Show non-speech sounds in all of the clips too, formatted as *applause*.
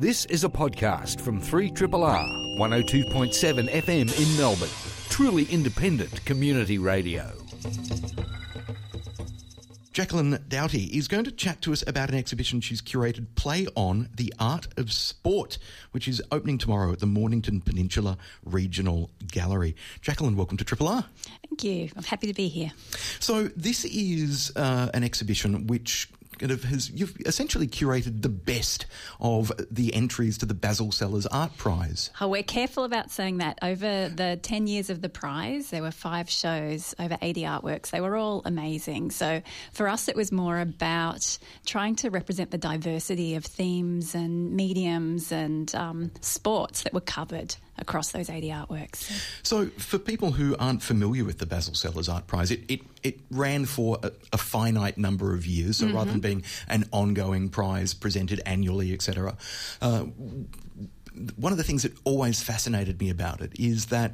This is a podcast from 3RRR 102.7 FM in Melbourne. Truly independent community radio. Jacqueline Doughty is going to chat to us about an exhibition she's curated, Play On the Art of Sport, which is opening tomorrow at the Mornington Peninsula Regional Gallery. Jacqueline, welcome to Triple R. Thank you. I'm happy to be here. So, this is uh, an exhibition which kind of has you've essentially curated the best of the entries to the Basil Sellers Art Prize. Oh, we're careful about saying that. Over the 10 years of the prize, there were five shows, over 80 artworks. They were all amazing. So for us, it was more about trying to represent the diversity of themes and mediums and um, sports that were covered across those 80 artworks. So, for people who aren't familiar with the Basil Sellers Art Prize, it, it, it ran for a, a, finite number of years. So, mm-hmm. rather than being an ongoing prize presented annually, etc., uh, one of the things that always fascinated me about it is that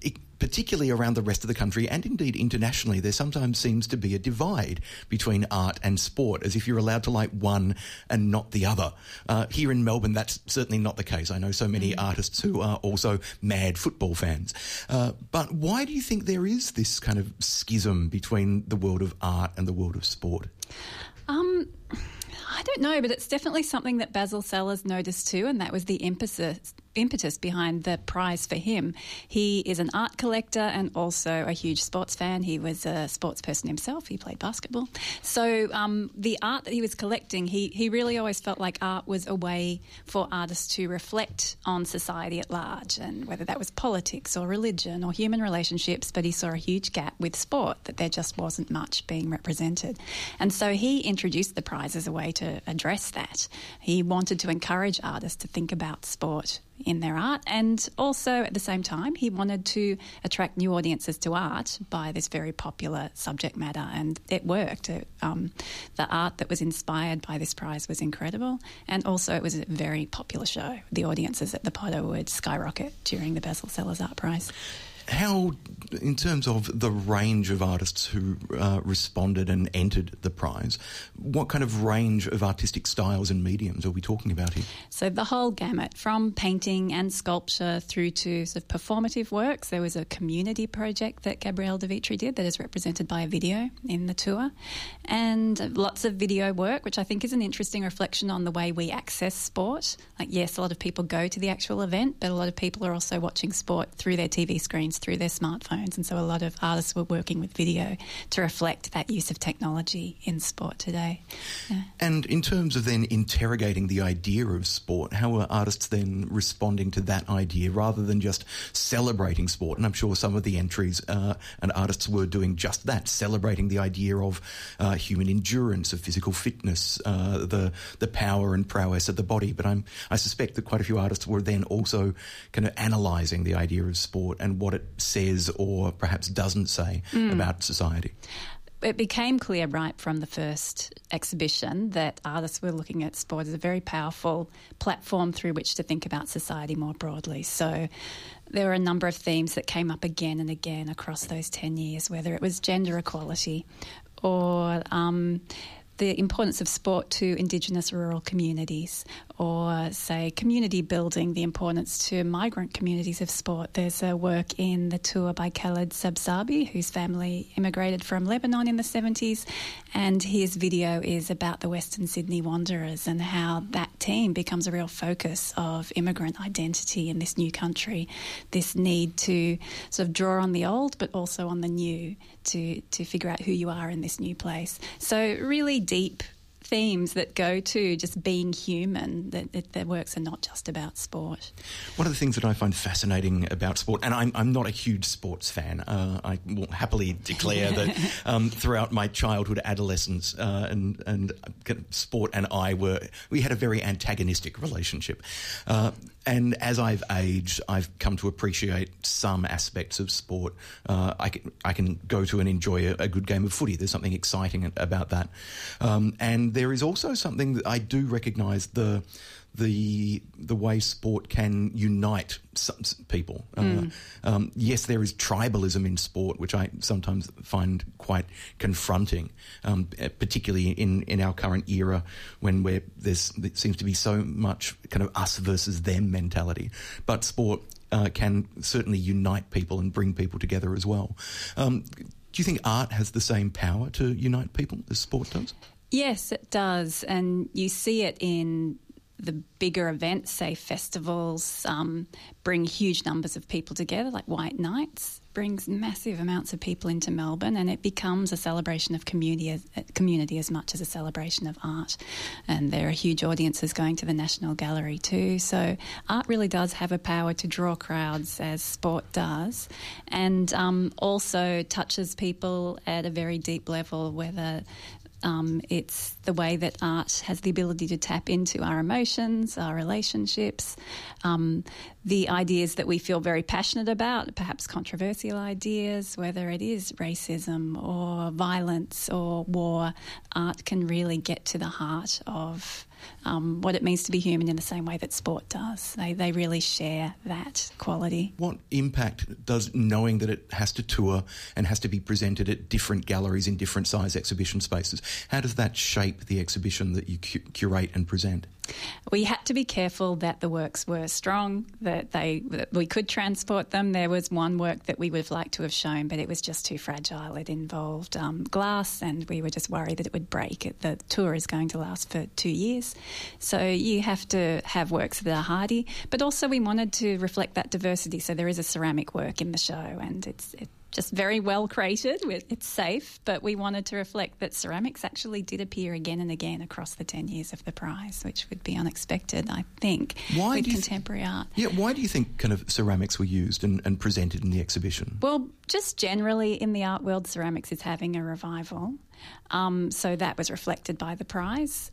it, particularly around the rest of the country and indeed internationally, there sometimes seems to be a divide between art and sport, as if you're allowed to like one and not the other. Uh, here in Melbourne, that's certainly not the case. I know so many mm. artists who are also mad football fans. Uh, but why do you think there is this kind of schism between the world of art and the world of sport? Um, I don't know, but it's definitely something that Basil Sellers noticed too, and that was the emphasis impetus behind the prize for him. He is an art collector and also a huge sports fan. He was a sports person himself. He played basketball. So um, the art that he was collecting, he, he really always felt like art was a way for artists to reflect on society at large, and whether that was politics or religion or human relationships. But he saw a huge gap with sport that there just wasn't much being represented, and so he introduced the prize as a way to address that. He wanted to encourage artists to think about sport in their art. And also at the same time, he wanted to attract new audiences to art by this very popular subject matter. And it worked. It, um, the art that was inspired by this prize was incredible. And also, it was a very popular show. The audiences at the Potter would skyrocket during the Basil Sellers Art Prize how, in terms of the range of artists who uh, responded and entered the prize, what kind of range of artistic styles and mediums are we talking about here? So, the whole gamut from painting and sculpture through to sort of performative works. There was a community project that Gabrielle de Vietri did that is represented by a video in the tour, and lots of video work, which I think is an interesting reflection on the way we access sport. Like, yes, a lot of people go to the actual event, but a lot of people are also watching sport through their TV screens through their smartphones. And so a lot of artists were working with video to reflect that use of technology in sport today. Yeah. And in terms of then interrogating the idea of sport, how are artists then responding to that idea rather than just celebrating sport? And I'm sure some of the entries uh, and artists were doing just that, celebrating the idea of uh, human endurance, of physical fitness, uh, the the power and prowess of the body. But I'm I suspect that quite a few artists were then also kind of analysing the idea of sport and what it says or perhaps doesn't say mm. about society? It became clear right from the first exhibition that artists were looking at sport as a very powerful platform through which to think about society more broadly. So there were a number of themes that came up again and again across those 10 years, whether it was gender equality or um, the importance of sport to Indigenous rural communities, or say community building, the importance to migrant communities of sport. There's a work in the tour by Khaled Sabsabi, whose family immigrated from Lebanon in the 70s, and his video is about the Western Sydney Wanderers and how that team becomes a real focus of immigrant identity in this new country. This need to sort of draw on the old, but also on the new to to figure out who you are in this new place. So really deep themes that go to just being human, that, that their works are not just about sport. One of the things that I find fascinating about sport, and I'm, I'm not a huge sports fan, uh, I will happily declare that *laughs* um, throughout my childhood, adolescence, uh, and, and uh, sport and I were, we had a very antagonistic relationship. Uh, and as I've aged, I've come to appreciate some aspects of sport. Uh, I, can, I can go to and enjoy a, a, good game of footy. There's something exciting about that. Um, and there is also something that I do recognise the the the way sport can unite some, people. Mm. Uh, um, yes, there is tribalism in sport, which I sometimes find quite confronting, um, particularly in, in our current era when where there's there seems to be so much kind of us versus them mentality. But sport uh, can certainly unite people and bring people together as well. Um, do you think art has the same power to unite people as sport does? Yes, it does. And you see it in the bigger events, say festivals, um, bring huge numbers of people together, like White Nights brings massive amounts of people into Melbourne, and it becomes a celebration of community as, community as much as a celebration of art. And there are huge audiences going to the National Gallery too. So art really does have a power to draw crowds, as sport does, and um, also touches people at a very deep level, whether um, it's the way that art has the ability to tap into our emotions, our relationships, um, the ideas that we feel very passionate about, perhaps controversial ideas, whether it is racism or violence or war. Art can really get to the heart of um, what it means to be human in the same way that sport does. They, they really share that quality. What impact does knowing that it has to tour and has to be presented at different galleries in different size exhibition spaces, how does that shape the exhibition that you cu- curate and present? We had to be careful that the works were strong, that they that we could transport them. There was one work that we would have liked to have shown, but it was just too fragile. It involved um, glass, and we were just worried that it would break. The tour is going to last for two years, so you have to have works that are hardy. But also, we wanted to reflect that diversity. So there is a ceramic work in the show, and it's it, just very well created. It's safe, but we wanted to reflect that ceramics actually did appear again and again across the 10 years of the prize, which would be unexpected, I think, why with contemporary th- art. Yeah, why do you think kind of ceramics were used and, and presented in the exhibition? Well, just generally in the art world, ceramics is having a revival. Um, so that was reflected by the prize.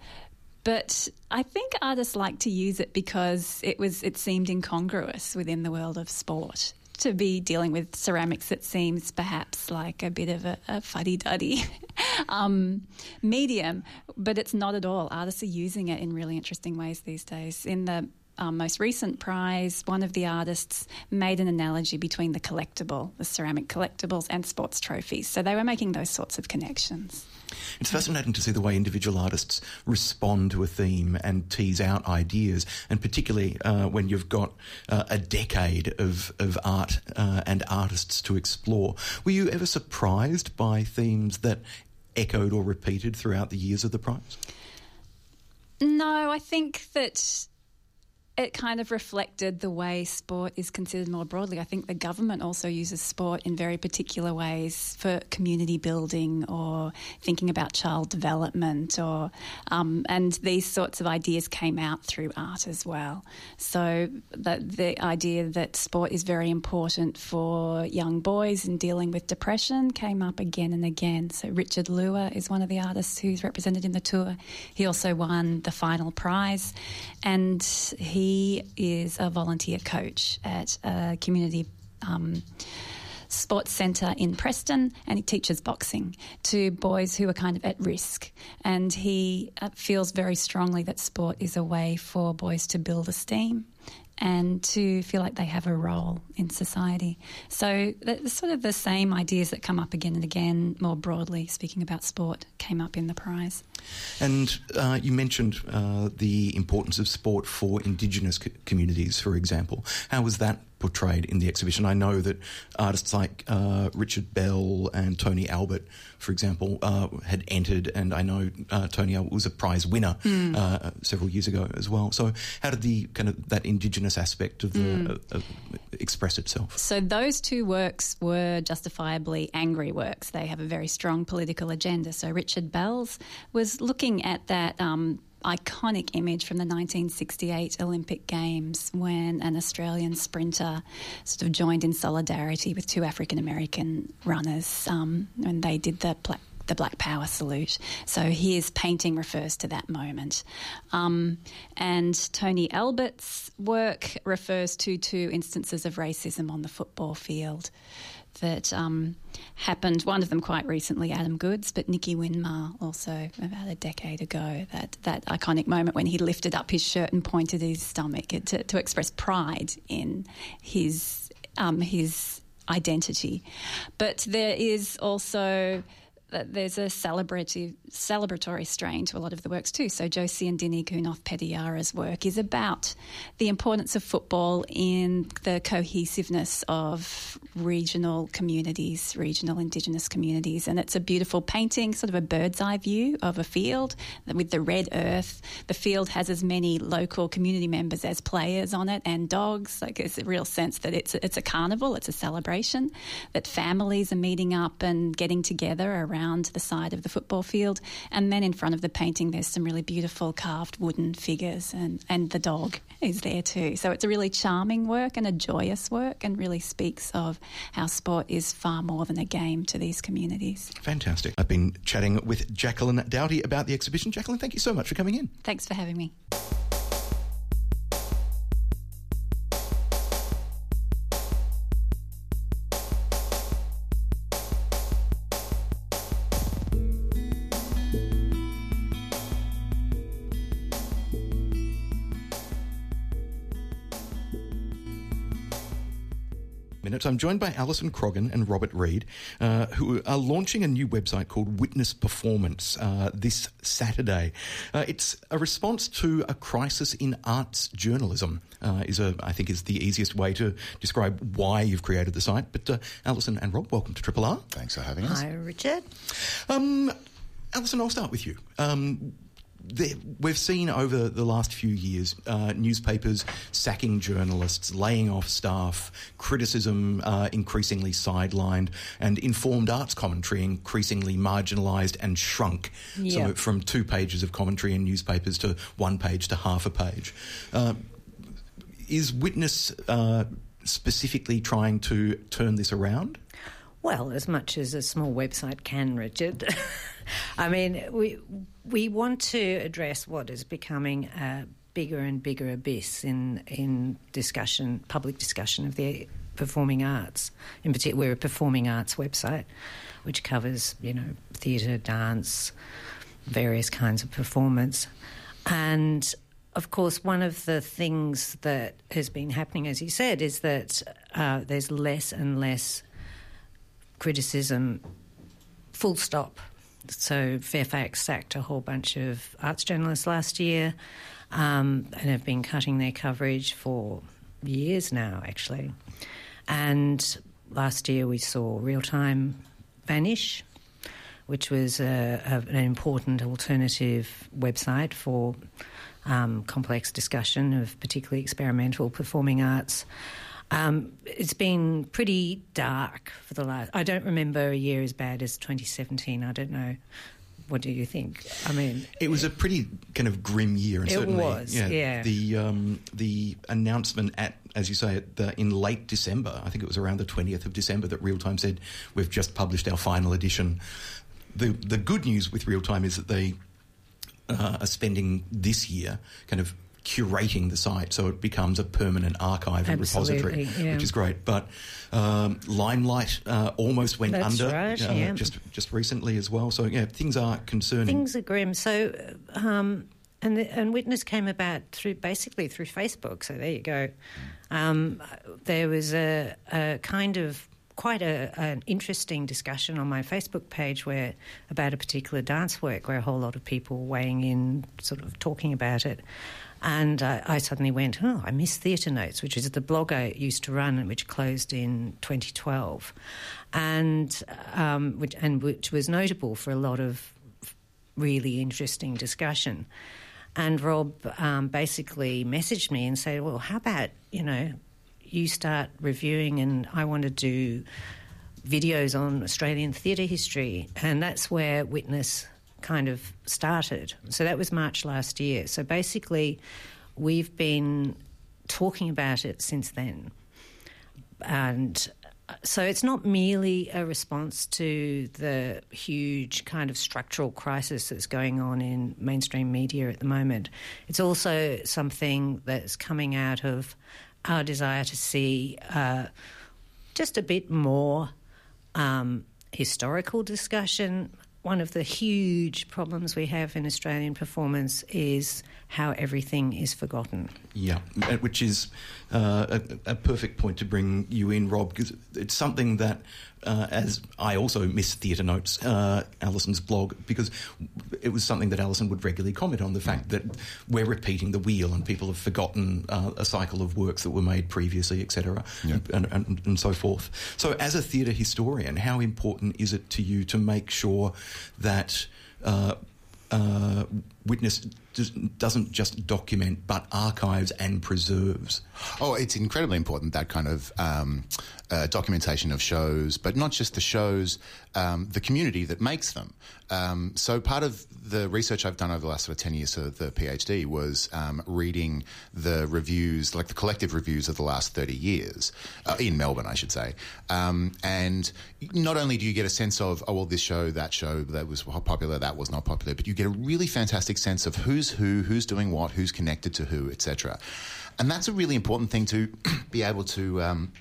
But I think artists like to use it because it was it seemed incongruous within the world of sport to be dealing with ceramics that seems perhaps like a bit of a, a fuddy duddy *laughs* um, medium, but it's not at all. Artists are using it in really interesting ways these days. In the um, most recent prize, one of the artists made an analogy between the collectible, the ceramic collectibles, and sports trophies. So they were making those sorts of connections. It's fascinating to see the way individual artists respond to a theme and tease out ideas, and particularly uh, when you've got uh, a decade of, of art uh, and artists to explore. Were you ever surprised by themes that echoed or repeated throughout the years of the prize? No, I think that it kind of reflected the way sport is considered more broadly. I think the government also uses sport in very particular ways for community building or thinking about child development, or um, and these sorts of ideas came out through art as well. So the, the idea that sport is very important for young boys in dealing with depression came up again and again. So Richard Lewer is one of the artists who's represented in the tour. He also won the final prize, and he he is a volunteer coach at a community. Um, sports centre in Preston and he teaches boxing to boys who are kind of at risk. And he uh, feels very strongly that sport is a way for boys to build esteem and to feel like they have a role in society. So, the, sort of the same ideas that come up again and again, more broadly speaking about sport, came up in the prize. And uh, you mentioned uh, the importance of sport for Indigenous co- communities, for example. How was that portrayed in the exhibition? I know that artists like uh, Richard Bell and Tony Albert, for example, uh, had entered, and I know uh, Tony Albert was a prize winner mm. several years ago as well. So, how did the kind of that Indigenous aspect of the mm. express itself? So, those two works were justifiably angry works. They have a very strong political agenda. So, Richard Bell's was looking at that um, iconic image from the 1968 Olympic Games when an Australian sprinter sort of joined in solidarity with two African American runners um, and they did the black, the Black Power salute. So his painting refers to that moment. Um, and Tony Albert's work refers to two instances of racism on the football field that um, happened. One of them quite recently, Adam Goodes, but Nicky Winmar also about a decade ago. That that iconic moment when he lifted up his shirt and pointed his stomach to, to express pride in his um, his identity. But there is also there's a celebratory, celebratory strain to a lot of the works too. So Josie and Dini Kunoth Petyarre's work is about the importance of football in the cohesiveness of regional communities, regional Indigenous communities. And it's a beautiful painting, sort of a bird's eye view of a field with the red earth. The field has as many local community members as players on it and dogs. Like it's a real sense that it's a, it's a carnival, it's a celebration, that families are meeting up and getting together around the side of the football field. And then in front of the painting, there's some really beautiful carved wooden figures, and, and the dog is there too. So it's a really charming work and a joyous work, and really speaks of how sport is far more than a game to these communities. Fantastic. I've been chatting with Jacqueline Doughty about the exhibition. Jacqueline, thank you so much for coming in. Thanks for having me. Minutes. I'm joined by Alison Croggon and Robert Reid, uh, who are launching a new website called Witness Performance uh, this Saturday. Uh, it's a response to a crisis in arts journalism. Uh, is a, I think, is the easiest way to describe why you've created the site. But uh, Alison and Rob, welcome to Triple R. Thanks for having us. Hi, Richard. Um, Alison, I'll start with you. Um, we've seen over the last few years uh, newspapers sacking journalists, laying off staff, criticism uh, increasingly sidelined, and informed arts commentary increasingly marginalised and shrunk. Yeah. So from two pages of commentary in newspapers to one page to half a page. Uh, is Witness uh, specifically trying to turn this around? Well, as much as a small website can, Richard. *laughs* I mean, we we want to address what is becoming a bigger and bigger abyss in in discussion, public discussion of the performing arts. In particular, we're a performing arts website, which covers you know theatre, dance, various kinds of performance, and of course, one of the things that has been happening, as you said, is that uh, there's less and less criticism, full stop, so Fairfax sacked a whole bunch of arts journalists last year um, and have been cutting their coverage for years now, actually. And last year we saw Real Time vanish, which was a, a, an important alternative website for um, complex discussion of particularly experimental performing arts. Um, it's been pretty dark for the last. I don't remember a year as bad as 2017. I don't know. What do you think? I mean, it was a pretty kind of grim year, and it certainly, was. Yeah, yeah. the um, the announcement at, as you say, the, in late December. I think it was around the 20th of December that Real Time said we've just published our final edition. The the good news with Real Time is that they uh, are spending this year kind of curating the site so it becomes a permanent archive and Absolutely, repository, yeah. which is great. But um, Limelight uh, almost went That's under right, uh, yeah. just just recently as well. So yeah, things are concerning. Things are grim. So. Um, and, the, and Witness came about through basically through Facebook. So there you go. Um, there was a, a kind of quite a, an interesting discussion on my Facebook page where about a particular dance work where a whole lot of people weighing in, sort of talking about it. And uh, I suddenly went, oh, I miss Theatre Notes, which is the blog I used to run, which closed in 2012, and um, which, and which was notable for a lot of really interesting discussion. And Rob um, basically messaged me and said, well, how about you know, you start reviewing, and I want to do videos on Australian theatre history, and that's where Witness kind of started. So that was March last year. So basically, we've been talking about it since then. And so it's not merely a response to the huge kind of structural crisis that's going on in mainstream media at the moment. It's also something that's coming out of our desire to see uh, just a bit more um, historical discussion. One of the huge problems we have in Australian performance is how everything is forgotten. Yeah, uh, which is uh, a, a, perfect point to bring you in, Rob, because it's something that, uh, as I also miss Theatre Notes, uh, Alison's blog, because it was something that Alison would regularly comment on the fact that we're repeating the wheel and people have forgotten uh, a cycle of works that were made previously, etc., yeah. and, and, and so forth. So, as a theatre historian, how important is it to you to make sure that uh, uh, witness doesn't just document but archives and preserves. Oh, it's incredibly important that kind of um, uh, documentation of shows, but not just the shows, um, the community that makes them. Um, so part of the research I've done over the last sort of 10 years of the PhD was um, reading the reviews, like the collective reviews of the last 30 years, uh, in Melbourne, I should say. Um, and not only do you get a sense of, oh, well, this show, that show, that was popular, that was not popular, but you get a really fantastic sense of who's who, who's doing what, who's connected to who, etc. And that's a really important thing to *clears throat* be able to um,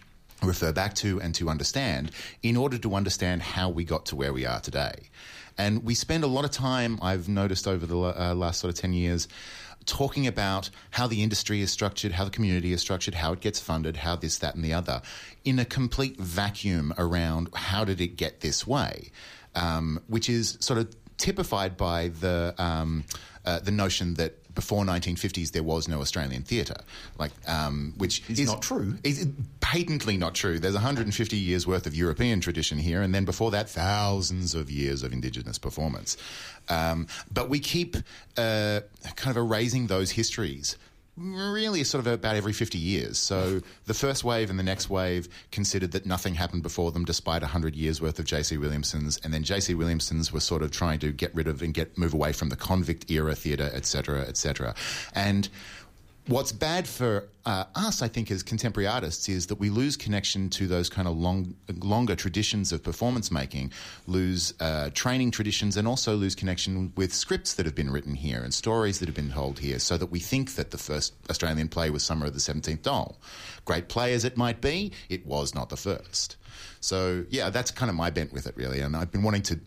refer back to and to understand in order to understand how we got to where we are today. And we spend a lot of time, I've noticed over the uh, last sort of 10 years, talking about how the industry is structured, how the community is structured, how it gets funded, how this, that, and the other, in a complete vacuum around how did it get this way, um, which is sort of typified by the um, uh, the notion that before 1950s there was no Australian theatre, like um, which is, is not true. Is patently not true. There's 150 years worth of European tradition here, and then before that, thousands of years of Indigenous performance. Um, but we keep uh, kind of erasing those histories really sort of about every 50 years. So *laughs* the first wave and the next wave considered that nothing happened before them despite 100 years worth of J.C. Williamson's. And then J.C. Williamson's were sort of trying to get rid of and get move away from the convict era theatre, etc., etc. And What's bad for uh, us, I think, as contemporary artists, is that we lose connection to those kind of long, longer traditions of performance making, lose uh, training traditions, and also lose connection with scripts that have been written here and stories that have been told here, so that we think that the first Australian play was Summer of the Seventeenth Doll. Great play as it might be, it was not the first. So, yeah, that's kind of my bent with it, really. And I've been wanting to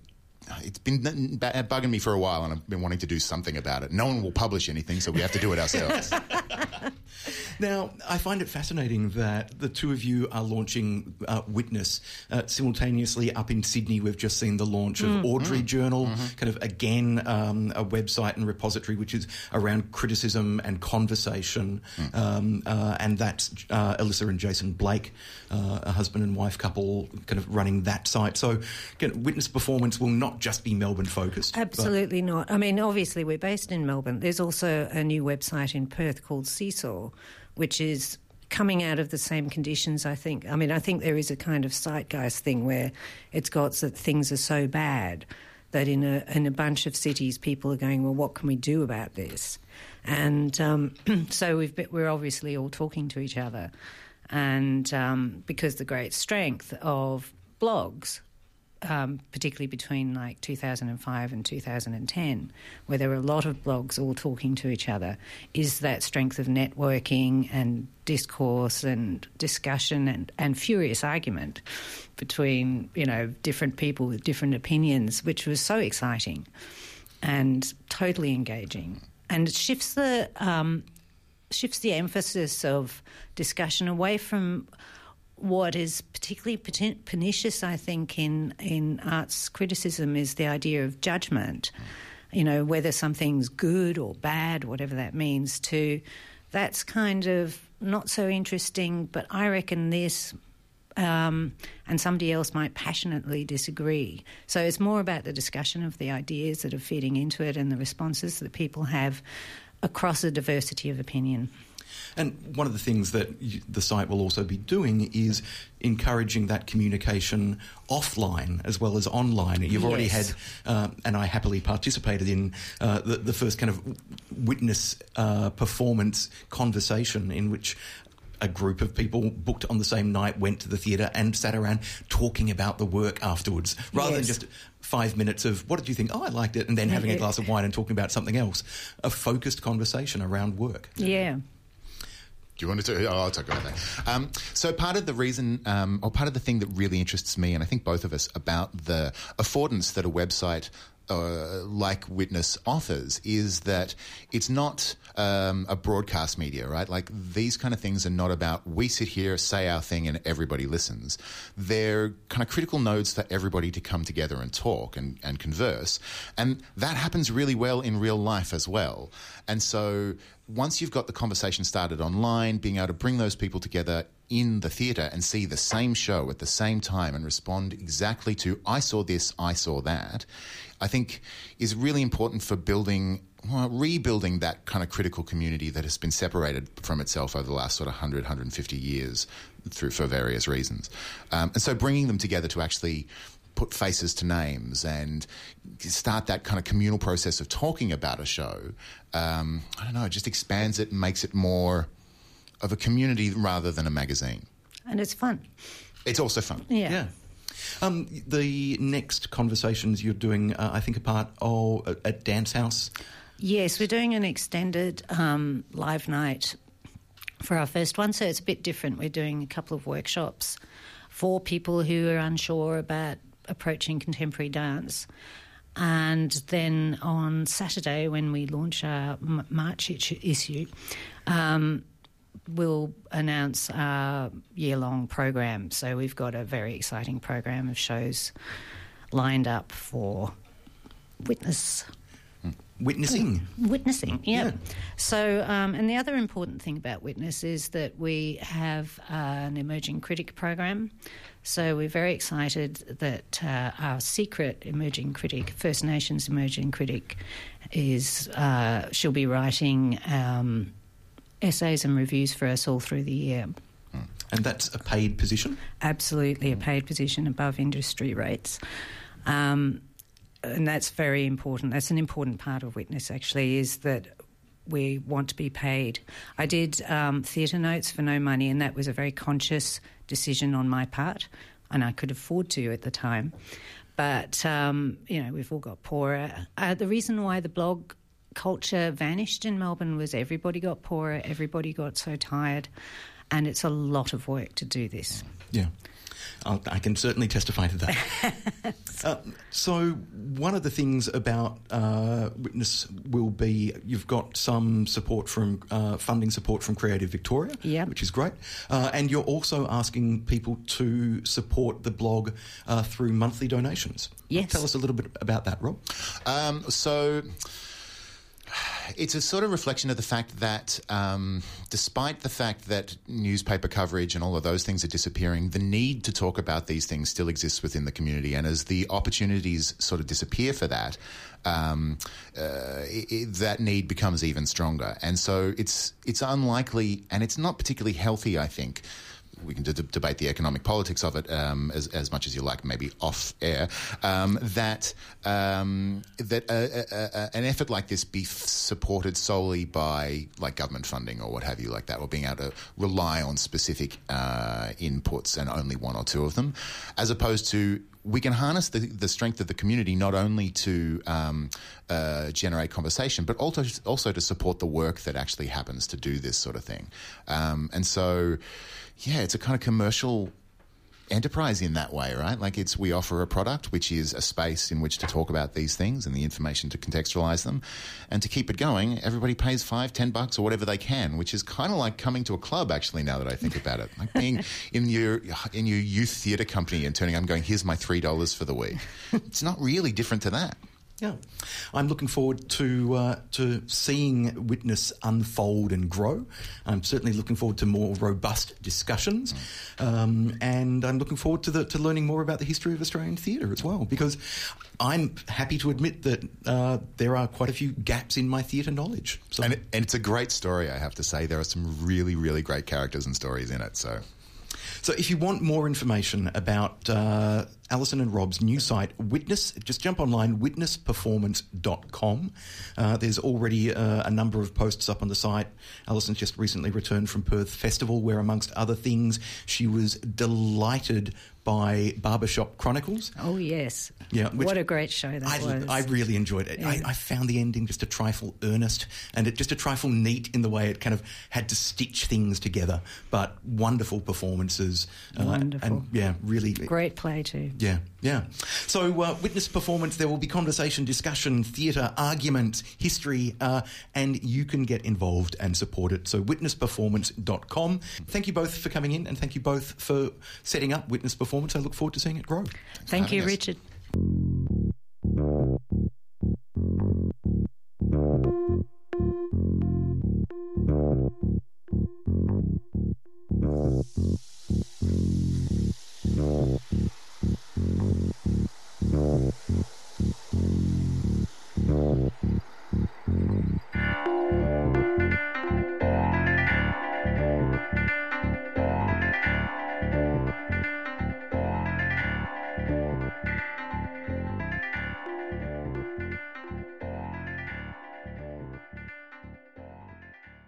it's been bugging me for a while, and I've been wanting to do something about it. No one will publish anything, so we have to do it ourselves. *laughs* now, I find it fascinating that the two of you are launching uh, Witness uh, simultaneously up in Sydney. We've just seen the launch of mm. Audrey mm. Journal, mm-hmm. kind of again um, a website and repository which is around criticism and conversation, mm. um, uh, and that's uh, Elissa and Jason Blake, uh, a husband and wife couple, kind of running that site. So, again, Witness performance will not not just be Melbourne focused. Absolutely but. not. I mean, obviously, we're based in Melbourne. There's also a new website in Perth called Seesaw, which is coming out of the same conditions, I think. I mean, I think there is a kind of zeitgeist thing where it's got that things are so bad that in a, in a bunch of cities, people are going, well, what can we do about this? And um, *clears throat* so we've been, we're obviously all talking to each other. And um, because the great strength of blogs um, particularly between like 2005 and 2010, where there were a lot of blogs all talking to each other, is that strength of networking and discourse and discussion and, and furious argument between you know different people with different opinions, which was so exciting and totally engaging, and it shifts the um, shifts the emphasis of discussion away from what is particularly pernicious, I think, in, in arts criticism is the idea of judgment. You know, whether something's good or bad, whatever that means, to that's kind of not so interesting, but I reckon this um, and somebody else might passionately disagree. So it's more about the discussion of the ideas that are feeding into it and the responses that people have across a diversity of opinion. And one of the things that the site will also be doing is encouraging that communication offline as well as online. You've yes. already had, uh, and I happily participated in uh, the, the, first kind of witness uh, performance conversation in which a group of people booked on the same night went to the theatre and sat around talking about the work afterwards, rather yes. than just five minutes of what did you think? Oh, I liked it, and then having a glass of wine and talking about something else. A focused conversation around work. Yeah. Do you want to? Oh, I'll talk about that. Um, so part of the reason, um, or part of the thing that really interests me, and I think both of us, about the affordance that a website uh, like Witness offers is that it's not um, a broadcast media, right? Like these kind of things are not about we sit here, say our thing, and everybody listens. They're kind of critical nodes for everybody to come together and talk and, and converse. And that happens really well in real life as well. And so once you've got the conversation started online, being able to bring those people together in the theatre and see the same show at the same time and respond exactly to, I saw this, I saw that, I think is really important for building, well, rebuilding that kind of critical community that has been separated from itself over the last sort of 100, 150 years through for various reasons. Um, and so bringing them together to actually put faces to names and start that kind of communal process of talking about a show, um, I don't know, it just expands it and makes it more of a community rather than a magazine. And it's fun. It's also fun. Yeah. Yeah. Um, the next conversations you're doing, uh, I think, a part of, uh, at Dance House. Yes, we're doing an extended um, live night for our first one, so it's a bit different. We're doing a couple of workshops for people who are unsure about approaching contemporary dance. And then on Saturday, when we launch our M- March issue, um, we'll announce our year long program. So we've got a very exciting program of shows lined up for Witness. Witnessing. Witnessing, yeah. Yeah. So, um, and the other important thing about Witness is that we have uh, an emerging critic program. So we're very excited that uh, our secret emerging critic, First Nations emerging critic, is uh, she'll be writing um, essays and reviews for us all through the year. And that's a paid position. Absolutely, a paid position above industry rates. Um, and that's very important. That's an important part of Witness, actually, is that we want to be paid. I did um, theatre notes for no money, and that was a very conscious decision on my part, and I could afford to at the time. But, um, you know, we've all got poorer. Uh, the reason why the blog culture vanished in Melbourne was everybody got poorer, everybody got so tired, and it's a lot of work to do this. Yeah. I'll, I can certainly testify to that. *laughs* uh, so, one of the things about uh, Witness will be you've got some support from uh, funding support from Creative Victoria, Yep. which is great, uh, and you're also asking people to support the blog uh, through monthly donations. Yes. Tell us a little bit about that, Rob. Um, so it's a sort of reflection of the fact that, um, despite the fact that newspaper coverage and all of those things are disappearing, the need to talk about these things still exists within the community. And as the opportunities sort of disappear for that, um, uh, i i that need becomes even stronger. And so it's it's unlikely, and it's not particularly healthy, I think we can d- debate the economic politics of it um, as, as much as you like, maybe off air. Um, that um, that uh, uh, uh, an effort like this be f- supported solely by like government funding or what have you, like that, or being able to rely on specific uh, inputs and only one or two of them, as opposed to we can harness the, the strength of the community not only to um, uh, generate conversation, but also also to support the work that actually happens to do this sort of thing. Um, and so, yeah, it's a kind of commercial enterprise in that way, right? Like it's we offer a product which is a space in which to talk about these things and the information to contextualize them, and to keep it going, everybody pays five, ten bucks or whatever they can, which is kind of like coming to a club. Actually, now that I think about it, like being *laughs* in your in your youth theatre company and turning up and going, "Here's my three dollars for the week." It's not really different to that. Yeah, I'm looking forward to uh, to seeing Witness unfold and grow. I'm certainly looking forward to more robust discussions, um, and I'm looking forward to the, to learning more about the history of Australian theatre as well. Because I'm happy to admit that uh, there are quite a few gaps in my theatre knowledge. So And, it, and it's a great story, I have to say. There are some really, really great characters and stories in it. So So, if you want more information about uh, Alison and Rob's new site, Witness. Just jump online, witnessperformance.com. Uh, there's already uh, a number of posts up on the site. Alison's just recently returned from Perth Festival, where, amongst other things, she was delighted by Barbershop Chronicles. Oh yes, Yeah, which what a great show that I, was. I really enjoyed it. I, I found the ending just a trifle earnest and it just a trifle neat in the way it kind of had to stitch things together. But wonderful performances. uh, Wonderful. and yeah, really. great play too. Yeah, yeah. So, uh, witness performance, there will be conversation, discussion, theatre, argument, history, uh, and you can get involved and support it. So, witnessperformance.com. Thank you both for coming in and thank you both for setting up Witness Performance. I look forward to seeing it grow. Thank you, us. Richard.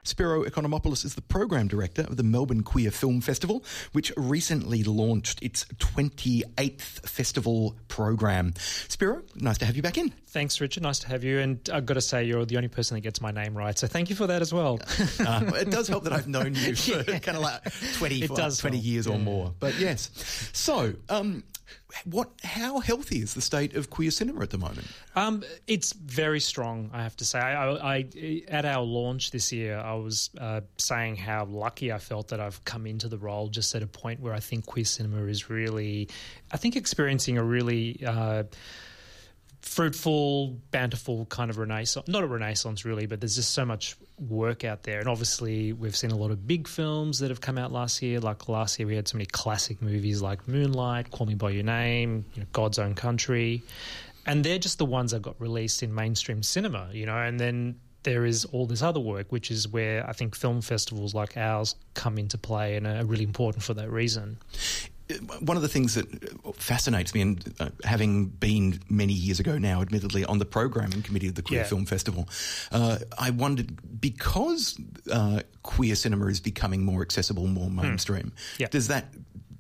Spiro Economopoulos is the program director of the Melbourne Queer Film Festival, which recently launched its 28th festival program. Spiro, nice to have you back in. Thanks, Richard. Nice to have you. And I've got to say, you're the only person that gets my name right. So thank you for that as well. *laughs* Uh, it does help that I've known you *laughs* for kind of like 20, It does 20 help, years or more. But yes. So, um, what? How healthy is the state of queer cinema at the moment? Um, it's very strong, I have to say. I, I, I, at our launch this year, I was uh, saying how lucky I felt that I've come into the role just at a point where I think queer cinema is really, I think, experiencing a really. Uh, fruitful, banterful kind of renaissance. Not a renaissance, really, but there's just so much work out there. And obviously, we've seen a lot of big films that have come out last year. Like last year, we had so many classic movies like Moonlight, Call Me By Your Name, you know, God's Own Country. And they're just the ones that got released in mainstream cinema, you know, and then there is all this other work, which is where I think film festivals like ours come into play and are really important for that reason. One of the things that fascinates me, and uh, having been many years ago now, admittedly, on the programming committee of the Queer Yeah. Film Festival, uh, I wondered because uh, queer cinema is becoming more accessible, more mainstream, Yeah. does that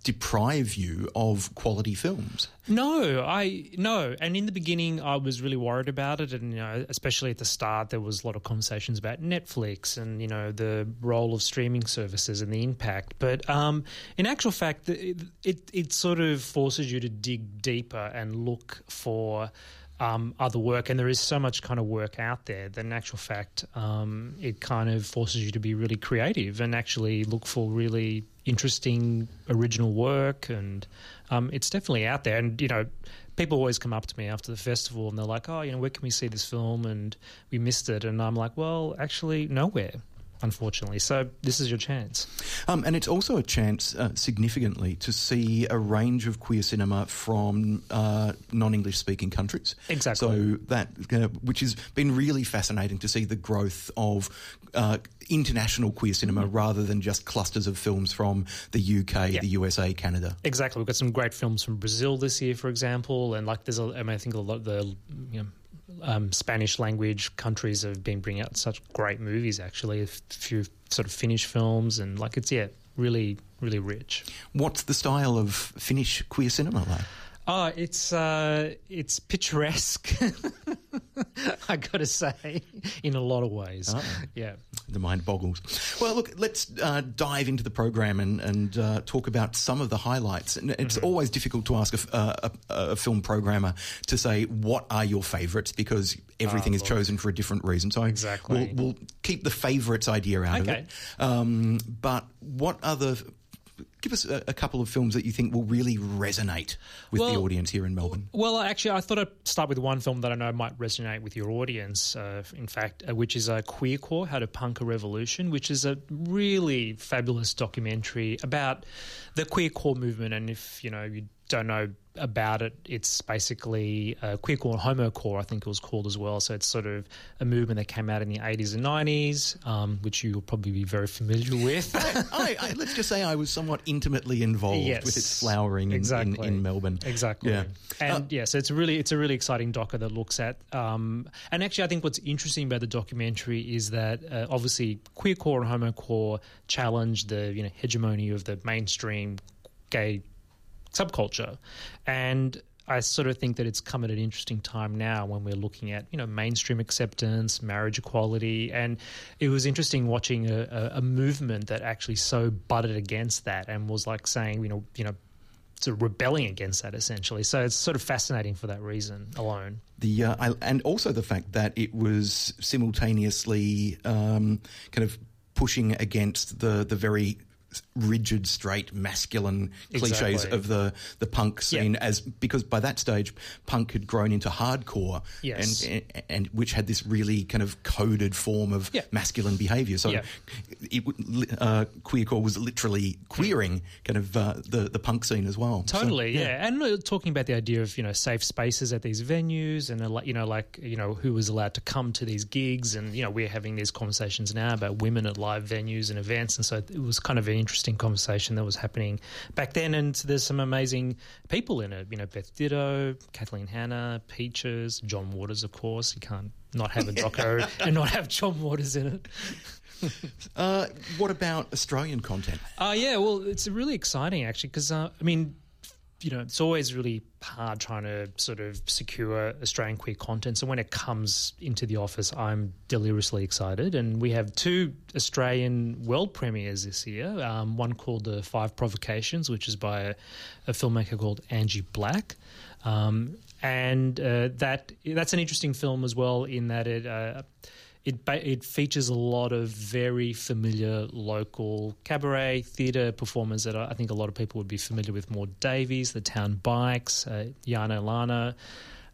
deprive you of quality films? No, I no. And in the beginning, I was really worried about it, and you know, especially at the start, there was a lot of conversations about Netflix and you know the role of streaming services and the impact. But um, in actual fact, it, it it sort of forces you to dig deeper and look for. Um, other work, and there is so much kind of work out there that, in actual fact, um, it kind of forces you to be really creative and actually look for really interesting original work. And um, it's definitely out there. And you know, people always come up to me after the festival and they're like, "Oh, you know, where can we see this film?" And we missed it. And I'm like, "Well, actually, nowhere." Unfortunately, so this is your chance. Um, and it's also a chance, uh, significantly, to see a range of queer cinema from uh, non-English speaking countries. Exactly. So that, uh, which has been really fascinating to see the growth of uh, international queer cinema rather than just clusters of films from the UK, Yeah. the USA, Canada. Exactly. We've got some great films from Brazil this year, for example, and like there's, a, I mean, I think a lot of the you know um, Spanish language countries have been bringing out such great movies. Actually, a few sort of Finnish films, and like it's yeah, really, really rich. What's the style of Finnish queer cinema like? Oh, it's uh, it's picturesque. *laughs* I got to say, in a lot of ways. Yeah. The mind boggles. Well, look, let's uh, dive into the program and, and uh, talk about some of the highlights. And it's Mm-hmm. always difficult to ask a, uh, a, a film programmer to say what are your favourites because everything is chosen for a different reason. So Ah, Exactly. we'll, we'll keep the favourites idea out of it. Um, but what other? Give us a, a couple of films that you think will really resonate with the audience here in Melbourne. Well, actually, I thought I'd start with one film that I know might resonate with your audience. Uh, in fact, uh, which is uh, Queer Core: How to Punk a Revolution, which is a really fabulous documentary about the queer core movement. And if you know you don't know about it, it's basically uh, queercore and homocore, I think it was called as well. So it's sort of a movement that came out in the 80s and 90s, um, which you'll probably be very familiar with. *laughs* I, I, let's just say I was somewhat intimately involved Yes. with its flowering in, in, Exactly. in Melbourne. Exactly. Yeah. And Uh, yeah, so it's a really it's a really exciting doco that looks at. Um, and actually, I think what's interesting about the documentary is that uh, obviously queercore and homocore challenge the you know hegemony of the mainstream gay subculture, and I sort of think that it's come at an interesting time now when we're looking at you know mainstream acceptance, marriage equality, and it was interesting watching a, a, movement that actually so butted against that and was like saying you know you know sort of rebelling against that essentially. So it's sort of fascinating for that reason alone. The uh, I, and also the fact that it was simultaneously um, kind of pushing against the the very rigid, straight, masculine cliches Exactly. of the the punk scene, as because by that stage punk had grown into hardcore, Yes. and, and and which had this really kind of coded form of Yeah. masculine behaviour. So Yeah. it, uh, queercore was literally queering kind of uh, the the punk scene as well. So, Totally, yeah. And uh, talking about the idea of you know safe spaces at these venues, and uh, you know like you know who was allowed to come to these gigs, and you know we're having these conversations now about women at live venues and events, and so it was kind of an interesting conversation that was happening back then. And there's some amazing people in it, you know Beth Ditto, Kathleen Hanna, Peaches, John Waters, of course. You can't not have a *laughs* doco and not have John Waters in it. Uh, what about Australian content? Uh, yeah, well, it's really exciting actually because uh, I mean, you know, it's always really hard trying to sort of secure Australian queer content. So when it comes into the office, I'm deliriously excited, and we have two Australian world premieres this year. Um, one called The Five Provocations, which is by a, a filmmaker called Angie Black. Um, and uh, that that's an interesting film as well in that it uh, it it features a lot of very familiar local cabaret theatre performers that I think a lot of people would be familiar with. Maude Davey, the Town Bikes, uh, Yana Alana.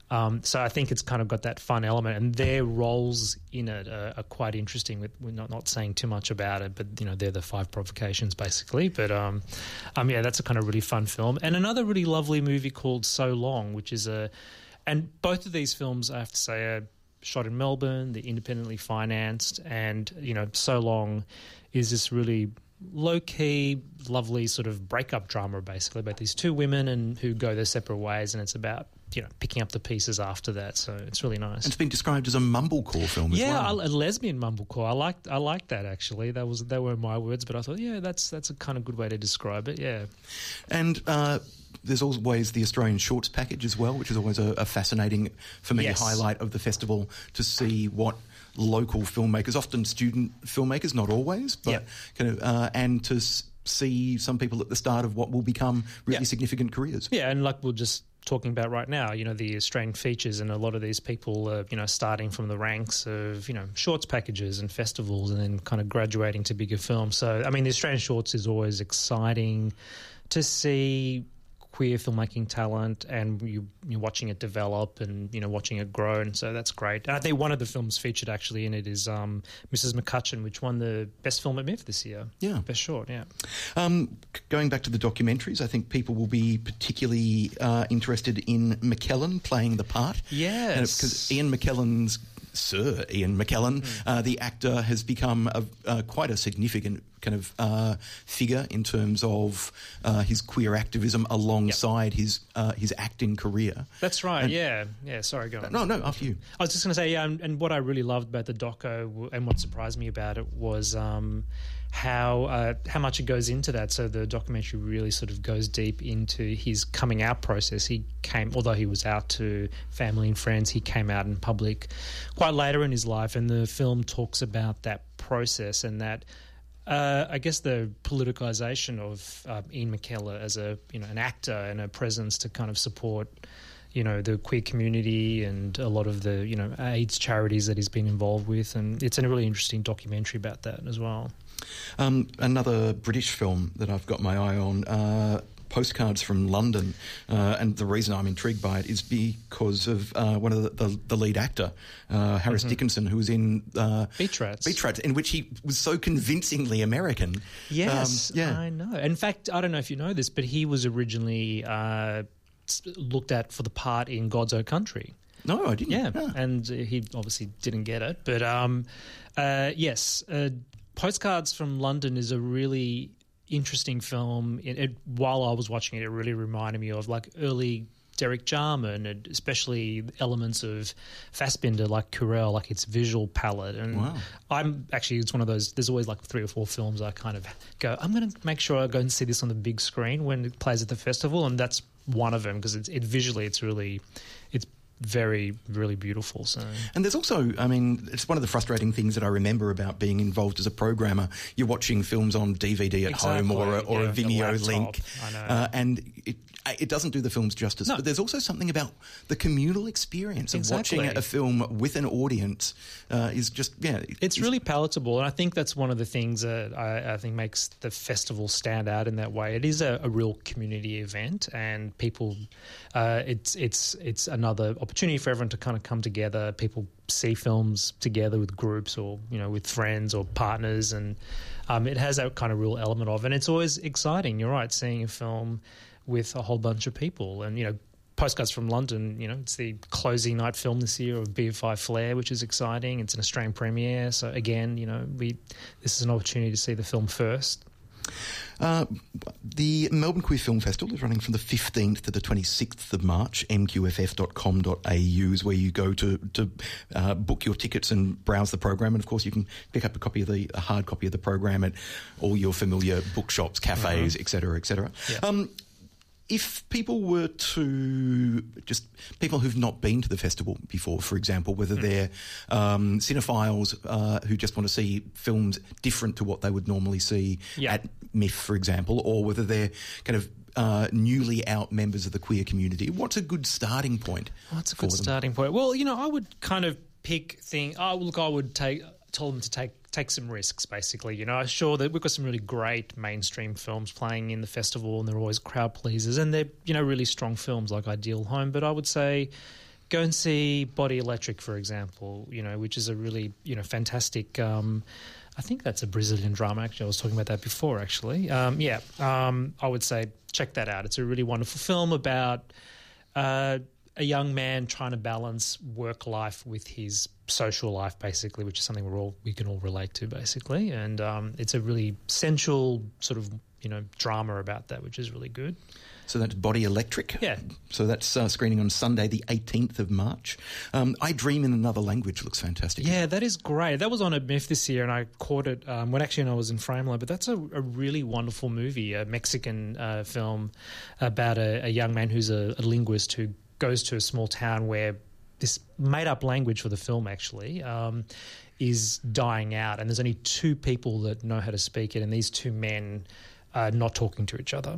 Um, so I think it's kind of got that fun element, and their roles in it are, are quite interesting. With we're not not saying too much about it, but you know they're the five provocations basically. But um, um, yeah, that's a kind of really fun film, and another really lovely movie called So Long, which is a, and both of these films I have to say are shot in Melbourne. They're independently financed, and you know, so long is this really low key, lovely sort of breakup drama, basically about these two women and who go their separate ways, and it's about you know picking up the pieces after that. So it's really nice. It's been described as a mumblecore film as yeah, well. a lesbian mumblecore. I liked I liked that actually. That was they were my words, but I thought yeah, that's that's a kind of good way to describe it. Yeah. And uh, there's always the Australian Shorts package as well, which is always a, a fascinating, for me, Yes. highlight of the festival to see what local filmmakers, often student filmmakers, not always, but Yep. kind of, uh, and to s- see some people at the start of what will become really Yeah. significant careers. Yeah, and like we'll just talking about right now, you know, the Australian features, and a lot of these people are, you know, starting from the ranks of, you know, shorts packages and festivals and then kind of graduating to bigger films. So, I mean, the Australian shorts is always exciting to see queer filmmaking talent and you, you're watching it develop and you know watching it grow and so that's great I think one of the films featured actually in it is um, Mrs McCutcheon which won the best film at MIFF this year Yeah. best short yeah Um, going back to the documentaries, I think people will be particularly uh, interested in McKellen playing the part. Yes. Because Ian McKellen's, Sir Ian McKellen, Hmm. uh, the actor, has become a, uh, quite a significant kind of uh, figure in terms of uh, his queer activism alongside his uh, his acting career. that's right And- yeah yeah sorry go on No, no, after you. I was just going to say, yeah, and, and what I really loved about the doco and what surprised me about it was um, how uh, how much it goes into that. So the documentary really sort of goes deep into his coming out process. He came, although he was out to family and friends, he came out in public quite later in his life, and the film talks about that process and that. Uh, I guess the politicization of uh, Ian McKellen as a you know an actor and a presence to kind of support you know the queer community and a lot of the you know AIDS charities that he's been involved with, and it's a really interesting documentary about that as well. Um, another British film that I've got my eye on. Uh, Postcards from London, uh, and the reason I'm intrigued by it is because of uh, one of the, the, the lead actor, uh, Harris Dickinson, who was in uh, Beach Rats. Beach Rats, in which he was so convincingly American. Yes, Um, yeah. I know. In fact, I don't know if you know this, but he was originally uh, looked at for the part in God's Own Country. No, I didn't. Yeah, Ah. and he obviously didn't get it. But um, uh, yes, uh, Postcards from London is a really interesting film. It, it, while I was watching it, it really reminded me of like early Derek Jarman, and especially elements of Fassbinder, like Querelle, like its visual palette. And Wow. I'm actually it's one of those. There's always like three or four films I kind of go. I'm going to make sure I go and see this on the big screen when it plays at the festival, and that's one of them because it's it visually it's really it's very really beautiful. So And there's also, I mean, it's one of the frustrating things that I remember about being involved as a programmer. You're watching films on DVD at home or a, or yeah, a Vimeo laptop, link. Uh, and it it doesn't do the films justice. No. But there's also something about the communal experience of watching a film with an audience uh, is just yeah. it's really palatable, and I think that's one of the things that I, I think makes the festival stand out in that way. It is a, a real community event, and people, uh, it's it's it's another opportunity for everyone to kind of come together. People see films together with groups, or you know, with friends or partners, and um, it has that kind of real element of, and it's always exciting. You're right, seeing a film with a whole bunch of people, and you know. Postcards from London, you know, it's the closing night film this year of BFI Flare, which is exciting. It's an Australian premiere, so again, you know, we this is an opportunity to see the film first. Uh, the Melbourne Queer Film Festival is running from the 15th to the 26th of March. mqff.com.au is where you go to, to uh, book your tickets and browse the program. And of course, you can pick up a copy of the a hard copy of the program at all your familiar bookshops, cafes, etc., etc. Yeah. Um, if people were to just people who've not been to the festival before, for example, whether Hmm. they're um, cinephiles uh, who just want to see films different to what they would normally see Yeah. at MIFF, for example, or whether they're kind of uh, newly out members of the queer community, what's a good starting point? What's a good starting point? Well, you know, I would kind of pick thing. Oh, look, I would take tell them to take take some risks. Basically, you know, sure that we've got some really great mainstream films playing in the festival, and they're always crowd pleasers, and they're you know really strong films like Ideal Home. But I would say. Go and see Body Electric, for example. You know, which is a really you know fantastic. Um, I think that's a Brazilian drama. Actually, I was talking about that before. Actually, um, yeah, um, I would say check that out. It's a really wonderful film about uh, a young man trying to balance work life with his social life, basically, which is something we're all we can all relate to, basically. And um, it's a really sensual sort of you know drama about that, which is really good. So that's Body Electric. Yeah. So that's uh, screening on Sunday, the 18th of March. Um, I Dream in Another Language looks fantastic. Yeah, that is great. That was on a MIFF this year, and I caught it um, when actually when I was in Frameline. But that's a, a really wonderful movie, a Mexican uh, film about a, a young man who's a, a linguist who goes to a small town where this made-up language for the film actually um, is dying out, and there's only two people that know how to speak it, and these two men are not talking to each other.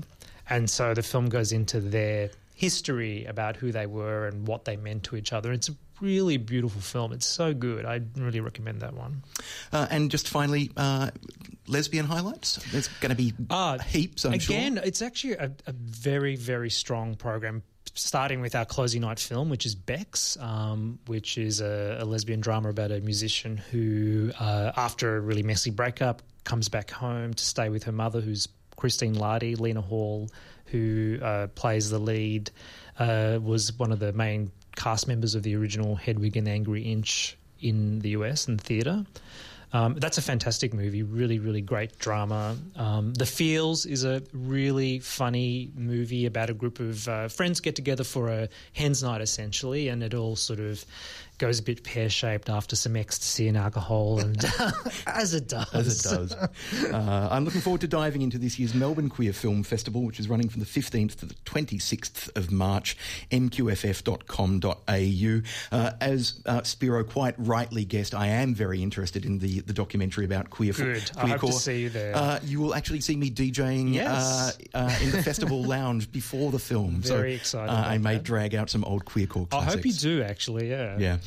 And so the film goes into their history about who they were and what they meant to each other. It's a really beautiful film. It's so good. I really recommend that one. Uh, and just finally, uh, lesbian highlights. There's going to be Ah, heaps, I'm Again, sure. it's actually a, a very, very strong program. Starting with our closing night film, which is Becks, um, which is a, a lesbian drama about a musician who, uh, after a really messy breakup, comes back home to stay with her mother, who's Christine Lahti, Lena Hall, who uh, plays the lead, uh, was one of the main cast members of the original Hedwig and the Angry Inch in the US and theatre. Um, that's a fantastic movie, really, really great drama. Um, the Feels is a really funny movie about a group of uh, friends get together for a hens night, essentially, and it all sort of goes a bit pear shaped after some ecstasy and alcohol, and *laughs* *laughs* as it does. As it does. uh, I'm looking forward to diving into this year's Melbourne Queer Film Festival, which is running from the 15th to the 26th of March, mqff.com.au. Uh, as uh, Spiro quite rightly guessed, I am very interested in the, the documentary about queer Good. I queer hope to see you there. Uh, you will actually see me DJing Yes. uh, uh, in the festival *laughs* lounge before the film. Very so, excited Uh, I may that. drag out some old queercore I classics. I hope you do, actually, yeah. Yeah.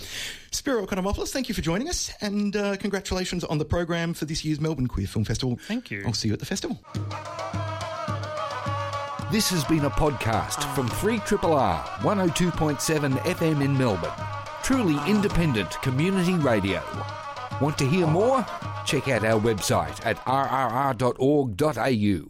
Spiro Economopoulos, thank you for joining us, and uh, congratulations on the program for this year's Melbourne Queer Film Festival. Thank you. I'll see you at the festival. This has been a podcast from 3RRR 102.7 FM in Melbourne. Truly independent community radio. Want to hear more? Check out our website at rrr.org.au.